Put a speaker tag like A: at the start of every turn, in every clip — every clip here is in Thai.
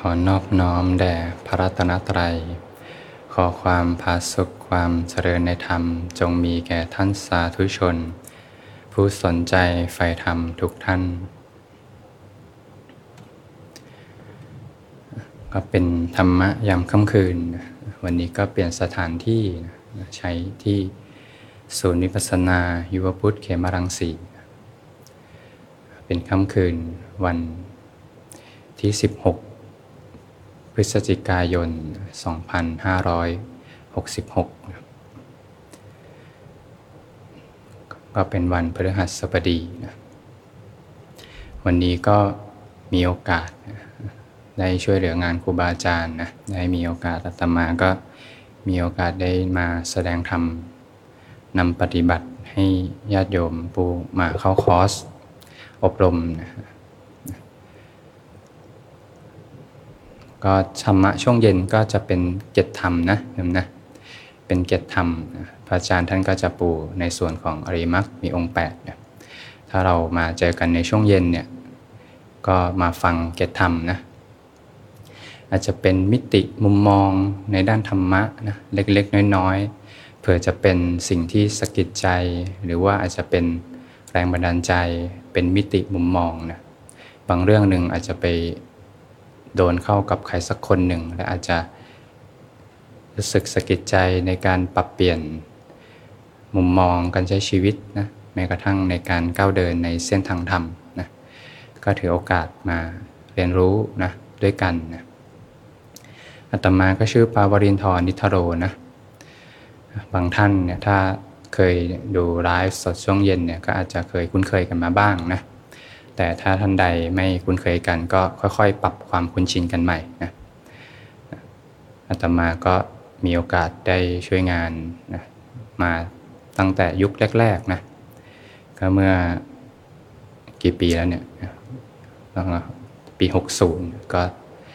A: ขอนอบน้อมแด่พระรัตนตรัย ขอความพาสุขความเจริญในธรรมจงมีแก่ท่านสาธุชน ผู้สนใจใฝ่ธรรมทุกท่าน ก็เป็นธรรมะยามค่ำคืน วันนี้ก็เปลี่ยนสถานที่ใช้ที่ศูนย์วิปัสนา ยุวพุทธเขมรังสีเป็นค่ำคืนวันที่ 16 พฤศจิกายน 2566 ก็เป็นวันพฤหัสบดีนะวันนี้ก็มีโอกาสได้ช่วยเหลืองานครูบาอาจารย์นะได้มีโอกาสอาตมาก็มีโอกาสได้มาแสดงธรรมนำปฏิบัติให้ญาติโยมผู้มาเข้าคอร์สอบรมนะ ก็ธรรมะช่วงเย็นก็จะเป็นเกตธรรมนะนะเป็นเกตธรรม พระอาจารย์ท่านก็จะปูในส่วนของอริมักมีองค์8เนี่ยถ้าเรามาเจอกันในช่วงเย็นเนี่ยก็มาฟังเกตธรรมนะอาจจะเป็นมิติมุมมองในด้านธรรมะนะเล็กๆ น้อยๆเผื่อจะเป็นสิ่งที่สะกิดใจ หรือว่าอาจจะเป็นแรงบันดาลใจเป็นมิติมุมมองนะบางเรื่องหนึ่งอาจจะไป โดนเข้ากับใครสักคนหนึ่ง และอาจจะรู้สึกสะกิดใจในการปรับเปลี่ยนมุมมองการใช้ชีวิตนะแม้กระทั่งในการก้าวเดินในเส้นทางธรรมนะก็ถือโอกาสมาเรียนรู้นะด้วยกันนะอาตมาก็ชื่อปาวรินทร์นิทโรนะบางท่านเนี่ยถ้าเคยดูไลฟ์สดช่วงเย็นเนี่ยก็อาจจะเคยคุ้นเคยกันมาบ้างนะ แต่ถ้าท่านใดไม่คุ้นเคยกันก็ค่อยๆ ปรับความคุ้นชินกันใหม่นะอาตมาก็มีโอกาสได้ช่วยงานนะมาตั้งแต่ยุคแรกๆนะก็เมื่อกี่ปีแล้วเนี่ยปี 60 ก็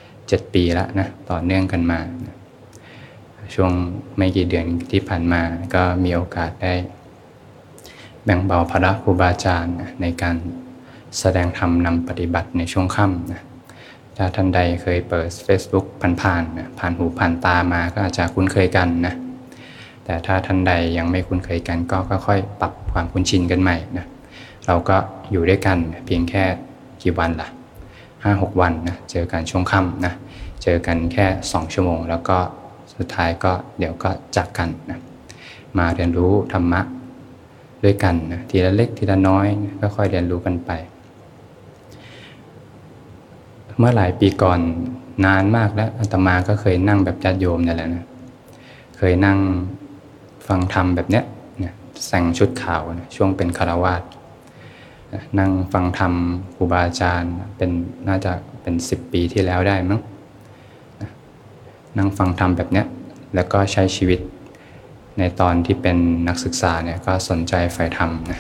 A: 7 ปีแล้วนะต่อเนื่องกันมานะช่วงไม่กี่เดือนที่ผ่านมาก็มีโอกาสได้ แบ่งเบาภาระครูบาอาจารย์ในการ แสดงธรรมนำปฏิบัติในช่วงค่ำนะถ้าท่านใดเคยเปิด Facebook ผ่านๆนะผ่านหูผ่านตามาก็อาจจะคุ้นเคยกันนะแต่ถ้าท่านใดยังไม่คุ้นเคยกันก็ค่อยๆปรับความคุ้นชินกันใหม่นะเราก็อยู่ด้วยกันเพียงแค่กี่วันละ่ะห้าหกวันนะเจอกันช่วงค่ำนะเจอกันแค่สองชั่วโมง แล้วก็สุดท้ายก็เดี๋ยวก็จากกันนะมาเรียนรู้ธรรมะด้วยกันนะทีละเล็กทีละน้อยก็ค่อยๆเรียนรู้กันไป เมื่อหลายปีก่อนนานมากแล้วอาตมาก็เคยนั่งแบบญาติโยมนี่แหละนะเคยนั่งฟังธรรมแบบเนี้ยเนี่ยแต่งชุดขาวนะช่วงเป็นคารวาสนั่งฟังธรรมครูบาอาจารย์เป็นน่าจะเป็นสิบปีที่แล้วได้มั้งนั่งฟังธรรมแบบเนี้ยแล้วก็ใช้ชีวิตในตอนที่เป็นนักศึกษาเนี่ยก็สนใจใฝ่ธรรมนะ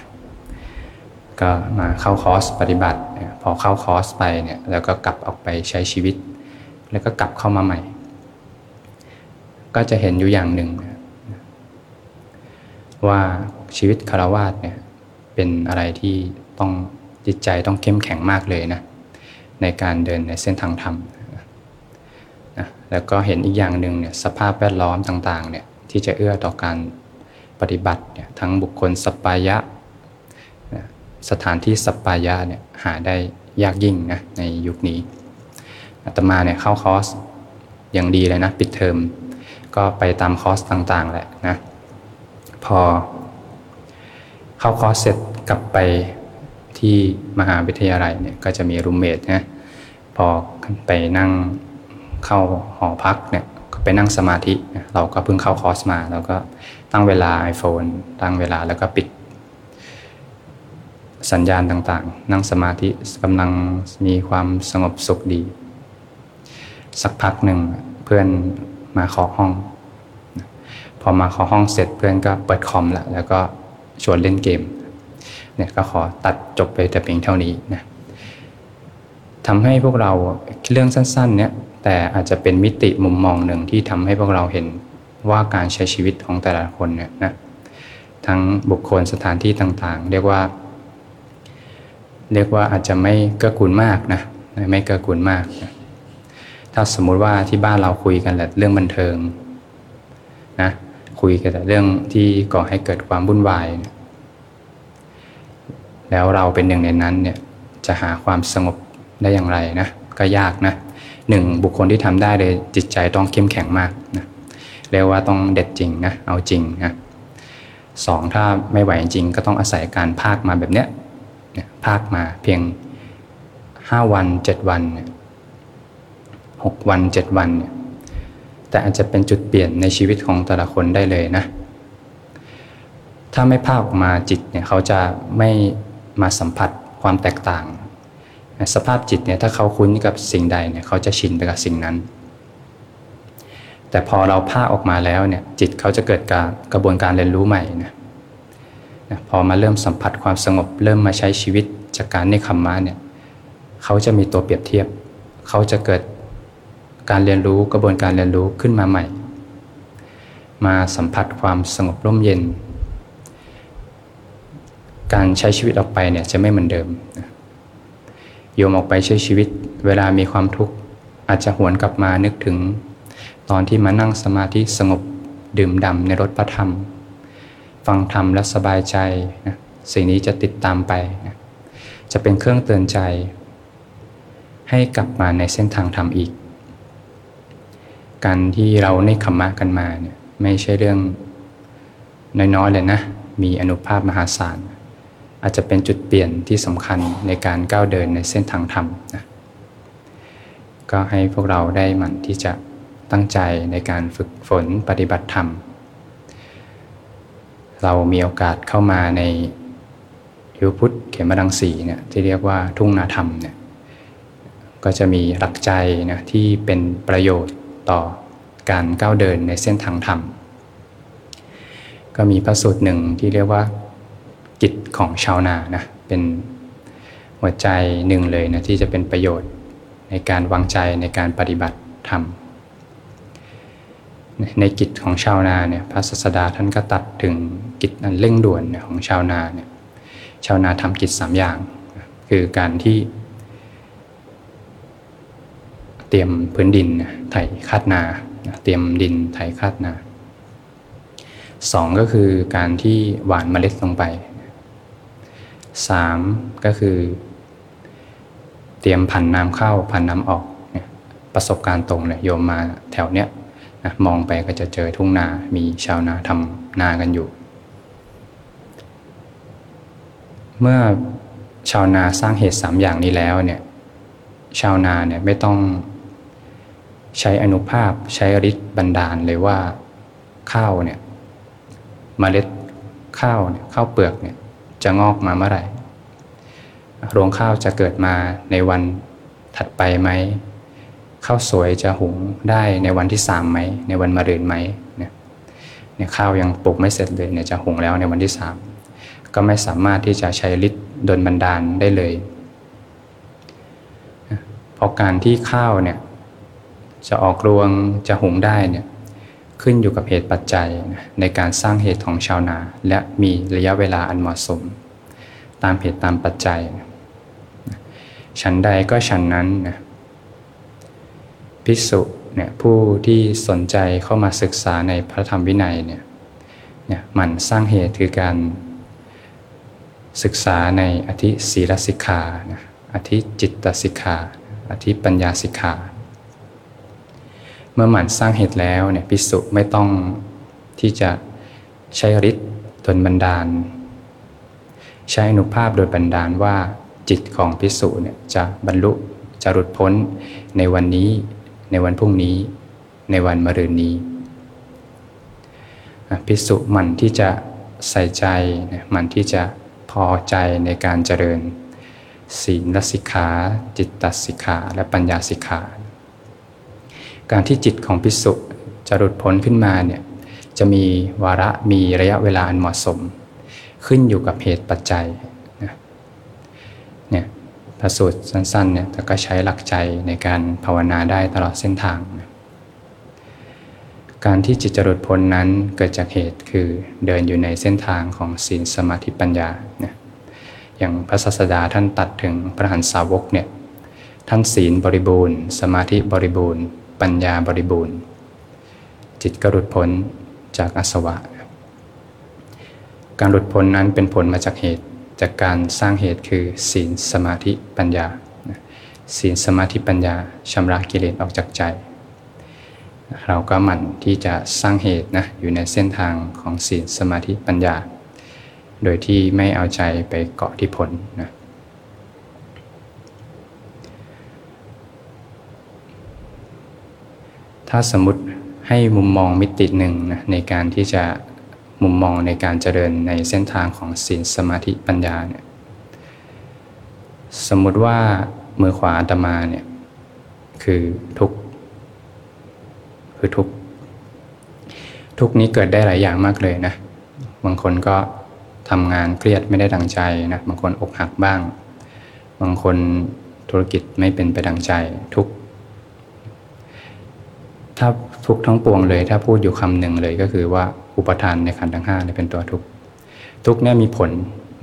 A: ก็มาเข้าคอร์สปฏิบัติพอเข้าคอร์สไปเนี่ยแล้วก็กลับออกไปใช้ชีวิต แล้วก็กลับเข้ามาใหม่ ก็จะเห็นอยู่อย่างหนึ่ง ว่าชีวิตคารวาสเนี่ยเป็นอะไรที่ต้องจิตใจต้องเข้มแข็งมากเลยนะในการเดินในเส้นทางธรรมนะแล้วก็เห็นอีกอย่างหนึ่งเนี่ยสภาพแวดล้อมต่างๆเนี่ยที่จะเอื้อต่อการปฏิบัติเนี่ยทั้งบุคคลสปายะ สถานที่สัปปายะเนี่ยหาได้ยากยิ่งนะในยุคนี้อาตมาเนี่ยเข้าคอร์สอย่างดีเลยนะปิดเทอมก็ไปตามคอร์สต่างๆแหละนะพอเข้าคอร์สเสร็จกลับไปที่มหาวิทยาลัยเนี่ยก็จะมี roommate นะพอไปนั่งเข้าหอพักเนี่ยก็ไปนั่งสมาธิ เราก็เพิ่งเข้าคอร์สมา แล้วก็ตั้งเวลา iPhone ตั้งเวลาแล้วก็ปิด สัญญาณต่างๆ นั่งสมาธิกำลังมีความสงบสุขดี สักพักหนึ่งเพื่อนมาขอห้อง พอมาขอห้องเสร็จเพื่อนก็เปิดคอมละแล้วก็ชวนเล่นเกมเนี่ยก็ขอตัดจบไปแต่เพียงเท่านี้นะทำให้พวกเราเรื่องสั้นๆเนี่ยแต่อาจจะเป็นมิติมุมมองหนึ่งที่ทำให้พวกเราเห็นว่าการใช้ชีวิตของแต่ละคนเนี่ยนะทั้งบุคคลสถานที่ต่างๆ เรียกว่า เรียกว่าอาจจะไม่เกื้อกูลมากนะไม่เกื้อกูลมากนะถ้าสมมุติว่าที่บ้านเราคุยกันแต่เรื่องบันเทิงนะคุยกันแต่เรื่องที่ก่อให้เกิดความวุ่นวายนะแล้วเราเป็นหนึ่งในนั้นเนี่ยจะหาความสงบได้อย่างไรนะก็ยากนะหนึ่งบุคคลที่ทำได้เลยจิตใจต้องเข้มแข็งมากนะเรียกว่าต้องเด็ดจริงนะเอาจริงนะสองถ้าไม่ไหวจริงก็ต้องอาศัยการภาคมาแบบเนี้ย ภาคมาเพียงห้าวันเจ็ดวันหกวันเจ็ดวัน แต่อาจจะเป็นจุดเปลี่ยนในชีวิตของแต่ละคนได้เลยนะ ถ้าไม่ภาคออกมาจิตเนี่ยเขาจะไม่มาสัมผัสความแตกต่าง สภาพจิตเนี่ยถ้าเขาคุ้นกับสิ่งใดเนี่ยเขาจะชินไปกับสิ่งนั้น แต่พอเราภาคออกมาแล้วเนี่ยจิตเขาจะเกิดการกระบวนการเรียนรู้ใหม่นะ พอมาเริ่มสัมผัสความสงบ เริ่มมาใช้ชีวิตจากการในคำมาเนี่ยเขาจะมีตัวเปรียบเทียบ เขาจะเกิดการเรียนรู้กระบวนการเรียนรู้ขึ้นมาใหม่ มาสัมผัสความสงบร่มเย็น การใช้ชีวิตออกไปเนี่ยจะไม่เหมือนเดิมโยมออกไปใช้ชีวิต เวลามีความทุกข์อาจจะหวนกลับมานึกถึง ตอนที่มานั่งสมาธิสงบดื่มด่ำในรถพระธรรม ฟังธรรมและสบายใจนะสิ่งนี้จะติดตามไปนะจะเป็นเครื่องเตือนใจ ให้กลับมาในเส้นทางธรรมอีก การที่เราในขมมะกันมาเนี่ยไม่ใช่เรื่องน้อยๆเลยนะ มีอนุภาพมหาศาล อาจจะเป็นจุดเปลี่ยนที่สำคัญในการก้าวเดินในเส้นทางธรรมนะก็ให้พวกเราได้หมั่นที่จะตั้งใจในการฝึกฝนปฏิบัติธรรม เรามีโอกาสเข้ามาในยุพุทธเขมรังสีเนี่ยที่เรียกว่าทุ่งนาธรรมเนี่ยก็จะมีหลักใจนะที่เป็นประโยชน์ต่อการก้าวเดินในเส้นทางธรรม ก็มีพระสูตรหนึ่งที่เรียกว่ากิจของชาวนานะเป็นหัวใจหนึ่งเลยนะที่จะเป็นประโยชน์ในการวางใจในการปฏิบัติธรรม ในกิจของชาวนาเนี่ยพระศาสดาท่านก็ตัดถึงกิจอันเร่งด่วนของชาวนาเนี่ยชาวนาทำกิจสามอย่าง คือการที่ เตรียมพื้นดินไถคาดนา เตรียมดินไถคาดนาสองก็คือการที่หว่านเมล็ดลงไปสามก็คือ เตรียมพันน้ำเข้าพันน้ำออก ประสบการณ์ตรงเลยโยมมาแถวเนี้ย นะมองไปก็จะเจอทุ่งนามีชาวนาทำนากันอยู่ เมื่อชาวนาสร้างเหตุสามอย่างนี้แล้วเนี่ยชาวนาเนี่ยไม่ต้องใช้อนุภาพใช้ฤทธิ์บันดาลเลยว่าข้าวเนี่ยมเมล็ดข้าวเนี่ยข้าวเปลือกเนี่ยจะงอกมาเมื่อไหร่ รวงข้าวจะเกิดมาในวันถัดไปไหม ข้าวสวยจะหุงได้ในวันที่สามไหมในวันมะรืนไหมเนี่ยเนี่ยข้าวยังปลูกไม่เสร็จเลยเนี่ยจะหุงแล้วในวันที่สามก็ไม่สามารถที่จะใช้ฤทธิ์ดลบันดาลได้เลยเพราะการที่ข้าวเนี่ยจะออกรวงจะหุงได้เนี่ยขึ้นอยู่กับเหตุปัจจัยในการสร้างเหตุของชาวนา และมีระยะเวลาอันเหมาะสม ตามเหตุตามปัจจัย ฉันใดก็ฉันนั้นนะ พิสุเนี่ยผู้ที่สนใจเข้ามาศึกษาในพระธรรมวินัยเนี่ยเนี่ยมันสร้างเหตุคือการศึกษาในอธิศีลสิกขาอธิจิตตสิกขาอธิปัญญาสิกขา เมื่อหมั่นสร้างเหตุแล้วเนี่ยพิสุไม่ต้องที่จะใช้ฤทธิ์ดนบันดาล ใช้อนุภาพโดยบันดาลว่าจิตของพิสุเนี่ยจะบรรลุจะหลุดพ้นในวันนี้ ในวันพรุ่งนี้ ในวันมะรืนนี้พิสุมันที่จะใส่ใจมันที่จะพอใจในการเจริญ ศีลสิกขา จิตตสิกขา และปัญญาสิกขา การที่จิตของพิสุจะหลุดพ้นขึ้นมาเนี่ยจะมีวาระมีระยะเวลาอันเหมาะสม ขึ้นอยู่กับเหตุปัจจัยเนี่ย พระสูตรสั้นๆเนี่ยแต่ก็ใช้หลักใจในการภาวนาได้ตลอดเส้นทาง การที่จิตจะหลุดพ้นนั้นเกิดจากเหตุคือเดินอยู่ในเส้นทางของศีลสมาธิปัญญาเนี่ยอย่างพระศาสดาท่านตัดถึงพระหันสาวกเนี่ยท่านศีลบริบูรณ์ สมาธิบริบูรณ์ ปัญญาบริบูรณ์ จิตก็หลุดพ้นจากอสวะ การหลุดพ้นนั้นเป็นผลมาจากเหตุ จากการสร้างเหตุคือศีลสมาธิปัญญาศีลสมาธิปัญญาชำระกิเลสออกจากใจ เราก็หมั่นที่จะสร้างเหตุนะอยู่ในเส้นทางของศีลสมาธิปัญญา โดยที่ไม่เอาใจไปเกาะที่ผลนะถ้าสมมติให้มุมมองมิติหนึ่งนะในการที่จะ มุมมองในการเจริญในเส้นทางของศีลสมาธิปัญญาเนี่ยสมมุติว่ามือขวาอาตมาเนี่ยคือทุกคือทุกทุกนี้เกิดได้หลายอย่างมากเลยนะบางคนก็ทำงานเครียดไม่ได้ดังใจนะบางคนอกหักบ้าง บางคนธุรกิจไม่เป็นไปดังใจทุกถ้าทุกทั้งปวงเลย ถ้าพูดอยู่คำหนึ่งเลยก็คือว่า อุปทานในขันธ์ทั้งห้าเป็นตัวทุกข์ทุกเนี่ยมีผล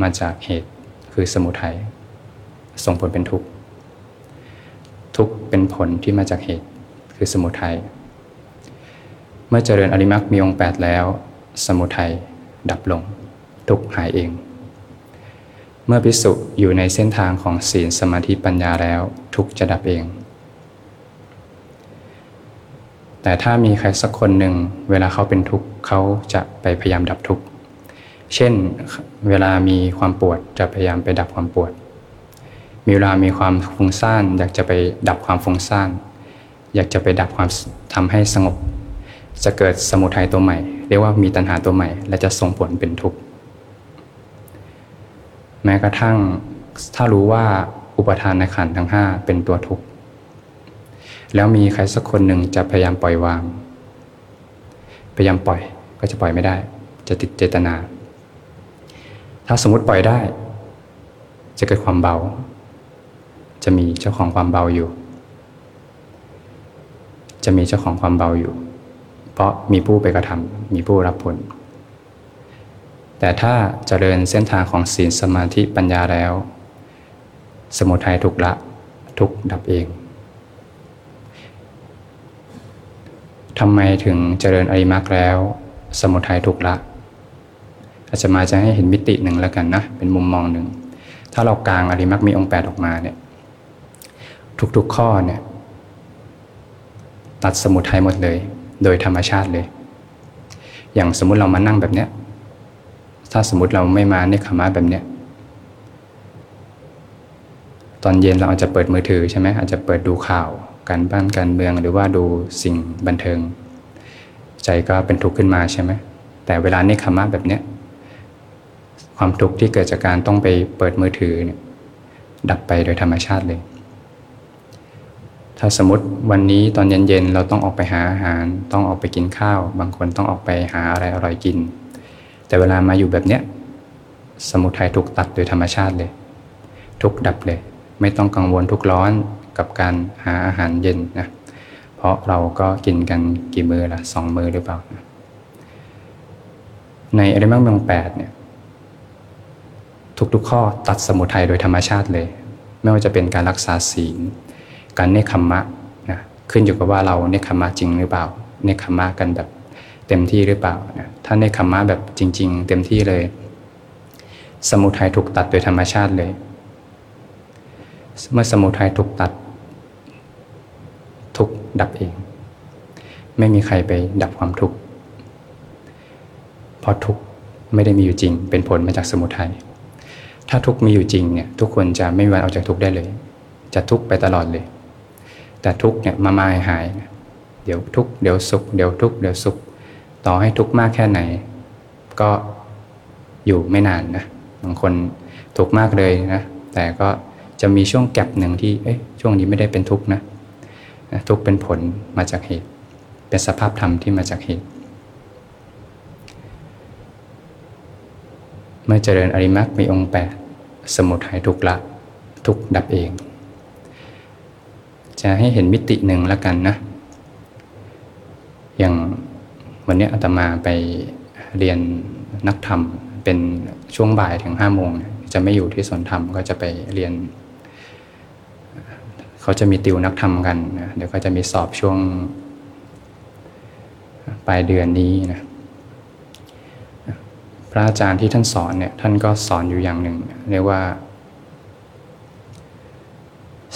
A: มาจากเหตุคือสมุทัยส่งผลเป็นทุกข์ทุกข์เป็นผลที่มาจากเหตุคือสมุทัยเมื่อเจริญอริมักมีองค์แปดแล้ว สมุทัยดับลง ทุกข์หายเอง เมื่อพิสุอยู่ในเส้นทางของศีลสมาธิปัญญาแล้ว ทุกจะดับเอง แต่ถ้ามีใครสักคนหนึ่งเวลาเขาเป็นทุกข์เขาจะไปพยายามดับทุกข์ เช่นเวลามีความปวดจะพยายามไปดับความปวด มีเวลามีความฟุ้งซ่านอยากจะไปดับความฟุ้งซ่าน อยากจะไปดับความทำให้สงบ จะเกิดสมุทัยตัวใหม่ เรียกว่ามีตัณหาตัวใหม่ และจะส่งผลเป็นทุกข์ แม้กระทั่งถ้ารู้ว่าอุปทานในขันธ์ทั้งห้าเป็นตัวทุกข์ แล้วมีใครสักคนหนึ่งจะพยายามปล่อยวาง พยายามปล่อยก็จะปล่อยไม่ได้ จะติดเจตนา ถ้าสมมติปล่อยได้ จะเกิดความเบา จะมีเจ้าของความเบาอยู่ จะมีเจ้าของความเบาอยู่ เพราะมีผู้ไปกระทำมีผู้รับผล แต่ถ้าเจริญเส้นทางของศีลสมาธิปัญญาแล้ว สมุทัยถูกละทุกดับเอง ทำไมถึงเจริญอริมักแล้ว สมุทัยถูกละอาจจะมาจะให้เห็นมิติหนึ่งแล้วกันนะ เป็นมุมมองหนึ่ง ถ้าเรากลางอริมักมีองค์แปดออกมาเนี่ย ทุกๆข้อเนี่ย ตัดสมุทัยหมดเลย โดยธรรมชาติเลย อย่างสมมุติเรามานั่งแบบเนี้ย ถ้าสมมติเราไม่มาเนคขมาแบบเนี้ยตอนเย็นเราอาจจะเปิดมือถือใช่ไหมอาจจะเปิดดูข่าว การบ้านการเมืองหรือว่าดูสิ่งบันเทิง ใจก็เป็นทุกข์ขึ้นมาใช่ไหมแต่เวลาเนคขมาแบบเนี้ยความทุกข์ที่เกิดจากการต้องไปเปิดมือถือเนี่ยดับไปโดยธรรมชาติเลย ถ้าสมมติวันนี้ตอนเย็นๆเราต้องออกไปหาอาหาร ต้องออกไปกินข้าว บางคนต้องออกไปหาอะไรอร่อยกิน แต่เวลามาอยู่แบบเนี้ยสมุทัยถูกตัดโดยธรรมชาติเลย ทุกดับเลย ไม่ต้องกังวลทุกร้อน กับการหาอาหารเย็นนะเพราะเราก็กินกันกี่มือละสองมือหรือเปล่านะในอริมังมงแปดเนี่ยทุกๆข้อตัดสมุทัยโดยธรรมชาติเลย ไม่ว่าจะเป็นการรักษาศีล การเนคขมมะนะขึ้นอยู่กับว่าเราเนคขมมะจริงหรือเปล่า เนคขมมะกันแบบเต็มที่หรือเปล่านะถ้าเนคขมมะแบบจริง ๆ เต็มที่เลย สมุทัยถูกตัดโดยธรรมชาติเลย เมื่อสมุทัยถูกตัด ทุกดับเอง ไม่มีใครไปดับความทุกข์เพราะทุกข์ไม่ได้มีอยู่จริง เป็นผลมาจากสมุทัยถ้าทุกข์มีอยู่จริงเนี่ยทุกคนจะไม่มีวันออกจากทุกข์ได้เลย จะทุกข์ไปตลอดเลย แต่ทุกเนี่ยมามาหาย เดี๋ยวทุกเดี๋ยวสุขเดี๋ยวทุกเดี๋ยวสุข ต่อให้ทุกมากแค่ไหน ก็อยู่ไม่นานนะบางคนทุกมากเลยนะแต่ก็จะมีช่วงแก็บหนึ่งที่เอ๊ะช่วงนี้ไม่ได้เป็นทุกนะ ทุกเป็นผลมาจากเหตุ เป็นสภาพธรรมที่มาจากเหตุ เมื่อเจริญอริมักมีองค์แปดสมุทัยทุกละทุกดับเอง จะให้เห็นมิติหนึ่งแล้วกันนะ อย่างวันนี้อาตมาไปเรียนนักธรรมเป็นช่วงบ่ายถึงห้าโมง จะไม่อยู่ที่สวนธรรมก็จะไปเรียน เขาจะมีติวนักธรรมกันนะเดี๋ยวก็จะมีสอบช่วงปลายเดือนนี้นะพระอาจารย์ที่ท่านสอนเนี่ยท่านก็สอนอยู่อย่างหนึ่ง เรียกว่า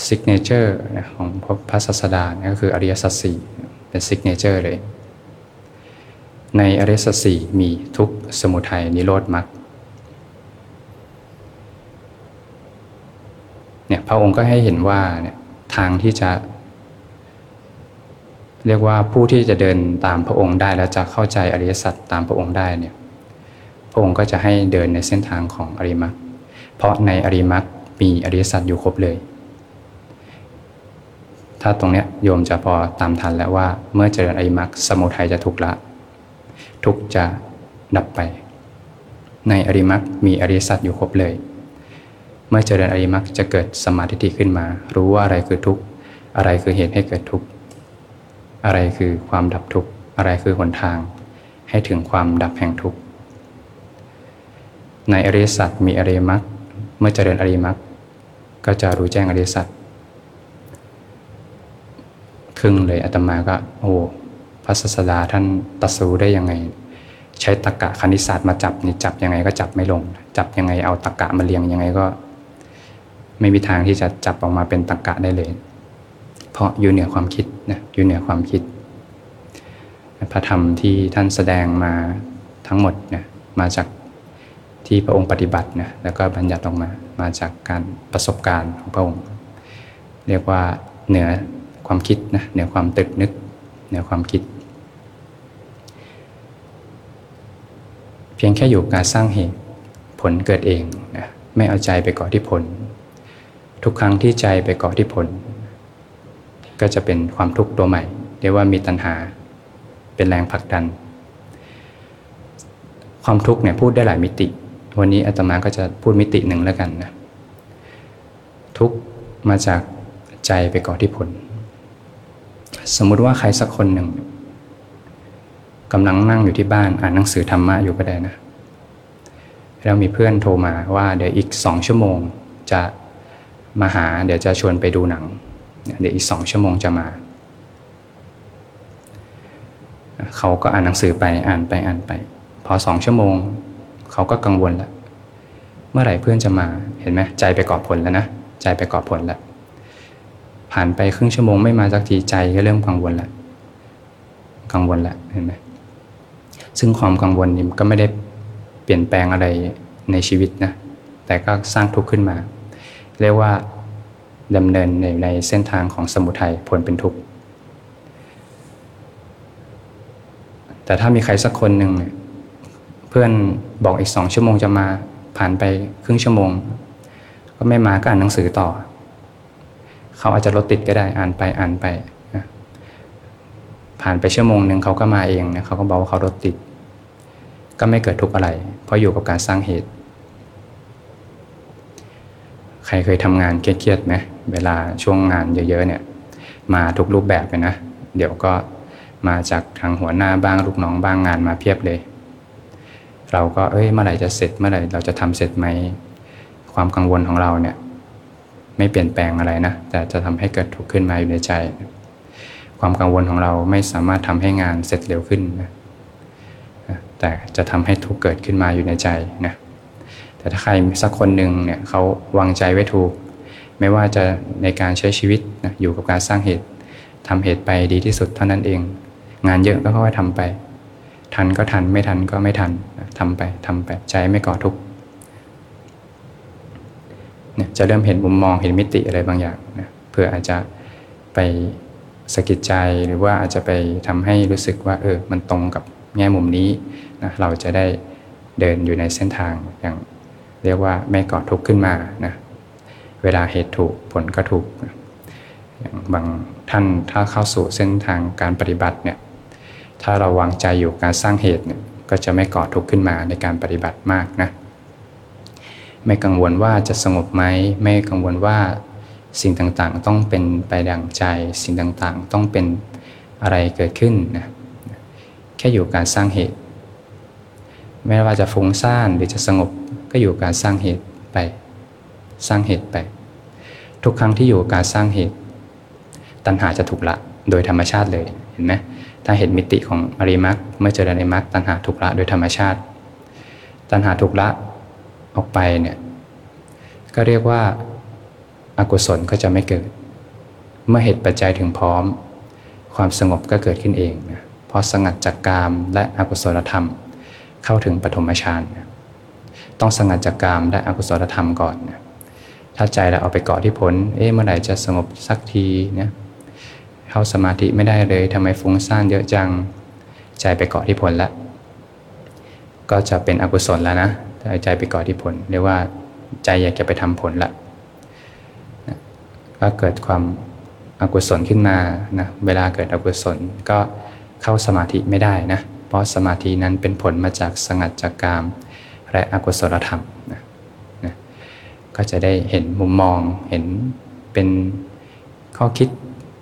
A: signature ของพระศาสดาก็คืออริยสัจสี่เป็น signature เลย ในอริยสัจสี่มีทุกข์สมุทัยนิโรธมรรคเนี่ยพระองค์ก็ให้เห็นว่าเนี่ย ทางที่จะ เรียกว่าผู้ที่จะเดินตามพระองค์ได้แล้วจะเข้าใจอริยสัจตามพระองค์ได้เนี่ยพระองค์ก็จะให้เดินในเส้นทางของอริมักเพราะในอริมักมีอริยสัจอยู่ครบเลย ถ้าตรงเนี้ยโยมจะพอตามทันแล้วว่า เมื่อเจริญอริมักสมุทัยจะถูกละ ทุกจะดับไป ในอริมักมีอริยสัจอยู่ครบเลย มื่อเจริญอริมักจะเกิดสมาธิขึ้นมา รู้ว่าอะไรคือทุกข์อะไรคือเหตุให้เกิดทุกข์อะไรคือความดับทุกข์อะไรคือหนทาง ให้ถึงความดับแห่งทุกข์ในอริยสัจมีอริยมรรคเมื่อเจริญอริยมรรคก็จะรู้แจ้งอริยสัจครึ่งเลยอาตมาก็โอ้พระศาสดาท่านตัดสู้ได้ยังไง ใช้ตรกกะคณิตศาสตร์มาจับนี่จับยังไงก็จับไม่ลง จับยังไงเอาตรกกะมาเรียงยังไงก็ ไม่มีทางที่จะจับออกมาเป็นตรกกะได้เลย เพราะอยู่เหนือความคิดนะอยู่เหนือความคิด พระธรรมที่ท่านแสดงมาทั้งหมดนี่ยมาจากที่พระองค์ปฏิบัตินะแล้วก็บัญญัติออกมามาจากการประสบการณ์ของพระองค์ เรียกว่าเหนือความคิดนะเหนือความตึกนึกเหนือความคิด เพียงแค่อยู่การสร้างเหตุผลเกิดเองนะไม่เอาใจไปกาะที่ผล ทุกครั้งที่ใจไปเกาะที่ผล ก็จะเป็นความทุกข์ตัวใหม่ เรียกว่ามีตัณหา เป็นแรงผลักดัน ความทุกข์เนี่ยพูดได้หลายมิติ วันนี้อาตมาก็จะพูดมิติหนึ่งแล้วกันนะทุกมาจากใจไปเก่อที่ผล สมมุติว่าใครสักคนหนึ่งกำลังนั่งอยู่ที่บ้านอ่านหนังสือธรรมะอยู่ก็ได้นะแล้วมีเพื่อนโทรมาว่าเดี๋ยวอีกสองชั่วโมงจะ มาหา เดี๋ยวจะชวนไปดูหนัง เดี๋ยวอีกสองชั่วโมงจะมา เขาก็อ่านหนังสือไปอ่านไปอ่านไป พอสองชั่วโมง เขาก็กังวลล้วเมื่อไหร่เพื่อนจะมาเห็นไหมใจไปกอบผลแล้วนะใจไปกอบผลแล้วผ่านไปครึ่งชั่วโมงไม่มาสักทีใจก็เริ่มกังวลล้วกังวลล้วเห็นไหมซึ่งความกังวลนี่ก็ไม่ได้เปลี่ยนแปลงอะไรในชีวิตนะแต่ก็สร้างทุกข์ขึ้นมา เรียกว่าดำเนินในในเส้นทางของสมุทัยผลเป็นทุกข์แต่ถ้ามีใครสักคนหนึ่งเพื่อนบอกอีกสองชั่วโมงจะมาผ่านไปครึ่งชั่วโมง ก็ไม่มาก็อ่านหนังสือต่อ เขาอาจจะรถติดก็ได้อ่านไปอ่านไปผ่านไปชั่วโมงหนึ่งเขาก็มาเองนะเขาก็บอกว่าเขารถติด ก็ไม่เกิดทุกข์อะไร เพราะอยู่กับการสร้างเหตุ รเคยทำงานเครียดๆไหมเวลาช่วงงานเยอะๆเนี่ย มาทุกรูปแบบเลยนะ เดี๋ยวก็มาจากทางหัวหน้าบ้างลูกน้องบ้างงานมาเพียบเลย เราก็เอ้ยเมื่อไหร่จะเสร็จเมื่อไหร่เราจะทำเสร็จไหมความกังวลของเราเนี่ย ไม่เปลี่ยนแปลงอะไรนะ แต่จะทำให้เกิดทุกข์ขึ้นมาอยู่ในใจ ความกังวลของเราไม่สามารถทำให้งานเสร็จเร็วขึ้นนะแต่จะทำให้ทุกข์เกิดขึ้นมาอยู่ในใจนะ แต่ถ้าใครสักคนหนึ่งเนี่ยเขาวางใจไว้ถูก ไม่ว่าจะในการใช้ชีวิตนะอยู่กับการสร้างเหตุทำเหตุไปดีที่สุดเท่านั้นเอง งานเยอะก็ค่อยทำไป ทันก็ทันไม่ทันก็ไม่ทันทำไปทำไปใจไม่ก่อทุกข์เนี่ยจะเริ่มเห็นมุมมองเห็นมิติอะไรบางอย่างนะเพื่ออาจจะไปสะกิดใจหรือว่าอาจจะไปทำให้รู้สึกว่าเออมันตรงกับแง่มุมนี้นะเราจะได้เดินอยู่ในเส้นทางอย่าง เรียกว่าไม่ก่อทุกข์ขึ้นมานะเวลาเหตุถูกผลก็ถูกอย่างบางท่านถ้าเข้าสู่เส้นทางการปฏิบัติเนี่ยถ้าเราวางใจอยู่การสร้างเหตุเนี่ยก็จะไม่ก่อทุกข์ขึ้นมาในการปฏิบัติมากนะไม่กังวลว่าจะสงบไหมไม่กังวลว่าสิ่งต่างๆ ต้องเป็นไปดังใจ สิ่งต่างๆ ต้องเป็นอะไรเกิดขึ้นนะแค่อยู่การสร้างเหตุ ไม่ว่าจะฟุ้งซ่านหรือจะสงบ ก็อยู่การสร้างเหตุไป สร้างเหตุไป ทุกครั้งที่อยู่การสร้างเหตุ ตัณหาจะถูกละโดยธรรมชาติเลยเห็นไหมถ้าเห็นมิติของอริมักเมื่อเจออริมักตัณหาถูกละโดยธรรมชาติ ตัณหาถูกละออกไปเนี่ยก็เรียกว่าอากุศลก็จะไม่เกิด เมื่อเหตุปัจจัยถึงพร้อม ความสงบก็เกิดขึ้นเองนะเพราะสงัดจากกามและอกุศลธรรม เข้าถึงปฐมฌานนะ ต้องสงัดจากกามและอกุศลธรรมก่อนนะถ้าใจเราเอาไปเกาะที่ผล เอ๊ะเมื่อไหร่จะสงบสักทีเนี่ยเข้าสมาธิไม่ได้เลยทำไมฟุ้งซ่านเยอะจัง ใจไปเกาะที่ผลแล้วก็จะเป็นอกุศลแล้วนะใจไปเกาะที่ผลเรียกว่าใจอยากจะไปทำผลละก็เกิดความอกุศลขึ้นมานะเวลาเกิดอกุศลก็เข้าสมาธิไม่ได้นะเพราะสมาธินั้นเป็นผลมาจากสงัดจากกาม และอกุศลธรรมนะนะก็จะได้เห็นมุมมองเห็นเป็นข้อคิด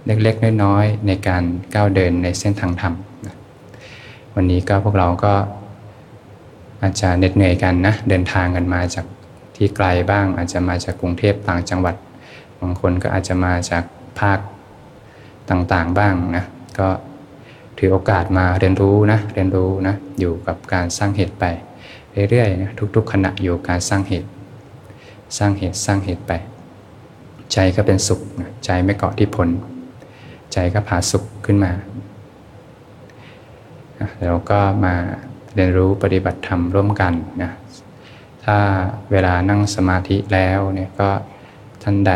A: เล็กๆ น้อยๆ ในการก้าวเดินในเส้นทางธรรมนะวันนี้ก็พวกเราก็อาจจะเหน็ดเหนื่อยกันนะเดินทางกันมาจากที่ไกลบ้าง อาจจะมาจากกรุงเทพต่างจังหวัดบางคนก็อาจจะมาจากภาคต่างๆบ้างนะก็ถือโอกาสมาเรียนรู้นะเรียนรู้นะอยู่กับการสร้างเหตุไป เรื่อยๆนะทุก ๆ ขณะอยู่การสร้างเหตุ สร้างเหตุสร้างเหตุไป ใจก็เป็นสุขนะใจไม่เกาะที่ผล ใจก็พาสุขขึ้นมาแล้วก็มาเรียนรู้ปฏิบัติธรรมร่วมกันนะถ้าเวลานั่งสมาธิแล้วเนี่ยก็ท่านใด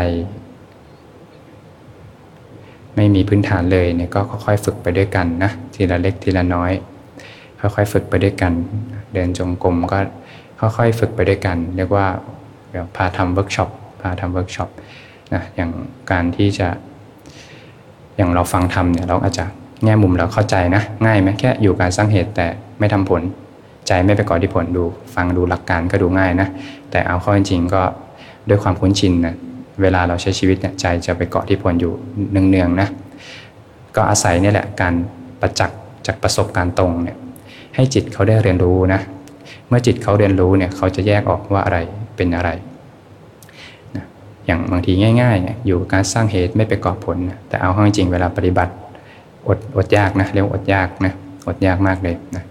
A: ไม่มีพื้นฐานเลยเนี่ยก็ค่อยๆฝึกไปด้วยกันนะทีละเล็กทีละน้อย ค่อยๆฝึกไปด้วยกัน เดินจงกรมก็ค่อยๆฝึกไปด้วยกัน เรียกว่าพาทำเวิร์กช็อปพาทำเวิร์กช็อปนะอย่างการที่จะ อย่างเราฟังทำเนี่ยเราอาจจะแง่มุมเราเข้าใจนะ ง่ายไหมแค่อยู่การสร้างเหตุแต่ไม่ทำผล ใจไม่ไปก่อที่ผลดู ฟังดูหลักการก็ดูง่ายนะ แต่เอาเข้อจริงก็ด้วยความคุ้นชินนะเวลาเราใช้ชีวิตเนี่ยใจจะไปเกาะที่ผลอยู่เนืองๆนะก็อาศัยนี่แหละการประจักษ์จากประสบการณ์ตรงเนี่ย ให้จิตเขาได้เรียนรู้นะ เมื่อจิตเขาเรียนรู้เนี่ยเขาจะแยกออกว่าอะไรเป็นอะไรนะอย่างบางทีง่ายๆ อยู่การสร้างเหตุไม่ไปก่อผลนะแต่เอาข้างจริงเวลาปฏิบัติอดอดยากนะเรียกอดยากนะอดยากมากเลยนะ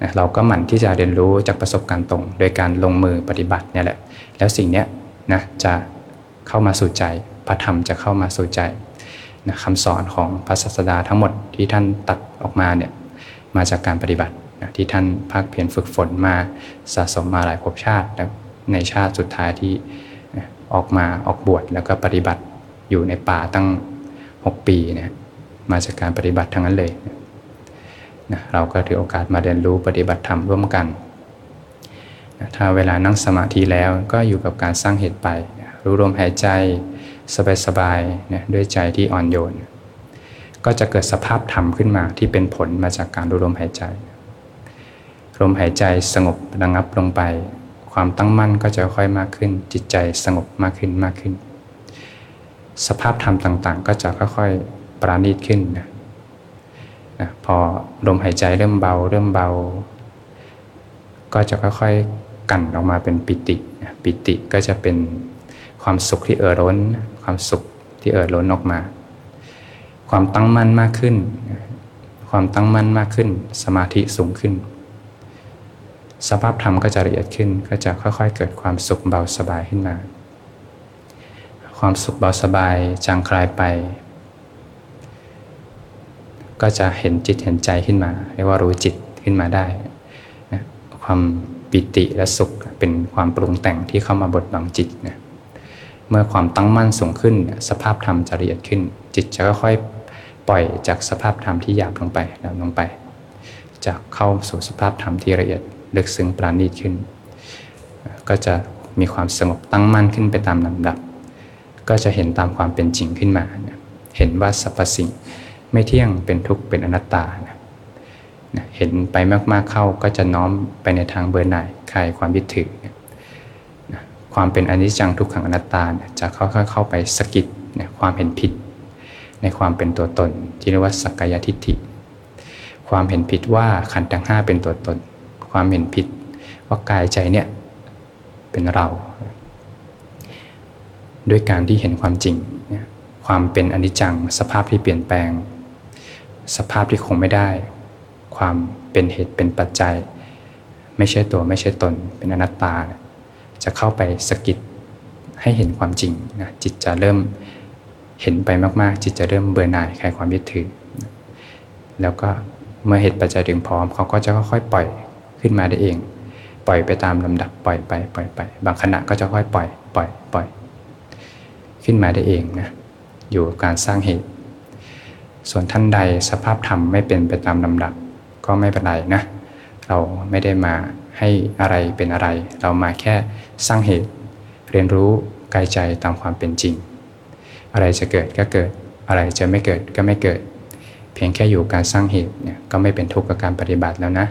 A: นะเราก็หมั่นที่จะเรียนรู้จากประสบการณ์ตรง โดยการลงมือปฏิบัติเนี่ยแหละ แล้วสิ่งเนี้ยนะจะเข้ามาสู่ใจพระธรรมจะเข้ามาสู่ใจนะคำสอนของพระศาสดาทั้งหมดที่ท่านตัดออกมาเนี่ยมาจากการปฏิบัติ ที่ท่านภาคเพียรฝึกฝนมาสะสมมาหลายภพชาติแล้วในชาติสุดท้ายที่ออกมาออกบวชแล้วก็ปฏิบัติอยู่ในป่าตั้ง 6 ปีเนี่ยมาจากการปฏิบัติทั้งนั้นเลยนะเราก็ถือโอกาสมาเรียนรู้ปฏิบัติธรรมร่วมกันนะถ้าเวลานั่งสมาธิแล้วก็อยู่กับการสร้างเหตุไปรู้ลมหายใจสบายๆนี่ยด้วยใจที่อ่อนโยน ก็จะเกิดสภาพธรรมขึ้นมาที่เป็นผลมาจากการรู้ลมหายใจ ลมหายใจสงบระงับลงไป ความตั้งมั่นก็จะค่อยมากขึ้น จิตใจสงบมากขึ้นมากขึ้น สภาพธรรมต่างๆ ก็จะค่อยๆปราณีตขึ้นนะนะพอลมหายใจเริ่มเบาเริ่มเบา ก็จะค่อยๆกั่นออกมาเป็นปิติปิติก็จะเป็นความสุขที่เอ่อล้น ความสุขที่เอ่อล้นออกมา ความตั้งมั่นมากขึ้น ความตั้งมั่นมากขึ้น สมาธิสูงขึ้น สภาพธรรมก็จะละเอียดขึ้น ก็จะค่อยๆ เกิดความสุขเบาสบายขึ้นมา ความสุขเบาสบายจางคลายไป ก็จะเห็นจิตเห็นใจขึ้นมา เรียกว่ารู้จิตขึ้นมาได้นะความปิติและสุขเป็นความปรุงแต่งที่เข้ามาบดบังจิตนะเมื่อความตั้งมั่นสูงขึ้น สภาพธรรมจะละเอียดขึ้น จิตจะค่อยๆปล่อยจากสภาพธรรมที่หยาบลงไปแล้วลงไปจะเข้าสู่สภาพธรรมที่ละเอียด ลึกซึ้งปราณีตขึ้น ก็จะมีความสงบตั้งมั่นขึ้นไปตามลำดับ ก็จะเห็นตามความเป็นจริงขึ้นมา เห็นว่าสรรพสิ่งไม่เที่ยงเป็นทุกข์เป็นอนัตตาเห็นไปมากๆเข้าก็จะน้อมไปในทางเบื่อหน่ายคลายความยึดถือความเป็นอนิจจังทุกขังอนัตตาจะค่อยๆเข้าไปสกิดความเห็นผิด ในความเป็นตัวตน ที่เรียกว่าสักกายทิฏฐิ ความเห็นผิดว่าขันธ์ทั้งห้าเป็นตัวตน ความเห็นผิด ว่ากายใจเนี่ยเป็นเรา ด้วยการที่เห็นความจริง ความเป็นอนิจจัง สภาพที่เปลี่ยนแปลง สภาพที่คงไม่ได้ ความเป็นเหตุเป็นปัจจัย ไม่ใช่ตัวไม่ใช่ตน เป็นอนัตตา จะเข้าไปสกิดให้เห็นความจริงนะจิตจะเริ่มเห็นไปมากๆ จิตจะเริ่มเบื่อหน่ายคลายความยึดถือ แล้วก็เมื่อเหตุปัจจัยถึงพร้อมเขาก็จะค่อยๆปล่อย ขึ้นมาได้เอง ปล่อยไปตามลำดับปล่อยไปปล่อยไป บางขณะก็จะค่อยปล่อยปล่อยปล่อย ขึ้นมาได้เองนะอยู่กับการสร้างเหตุ ส่วนท่านใดสภาพธรรมไม่เป็นไปตามลำดับก็ไม่เป็นไรนะเราไม่ได้มาให้อะไรเป็นอะไร เรามาแค่สร้างเหตุ เรียนรู้กายใจตามความเป็นจริง อะไรจะเกิดก็เกิด อะไรจะไม่เกิดก็ไม่เกิด เพียงแค่อยู่การสร้างเหตุเนี่ยก็ไม่เป็นทุกข์กับการปฏิบัติแล้วนะ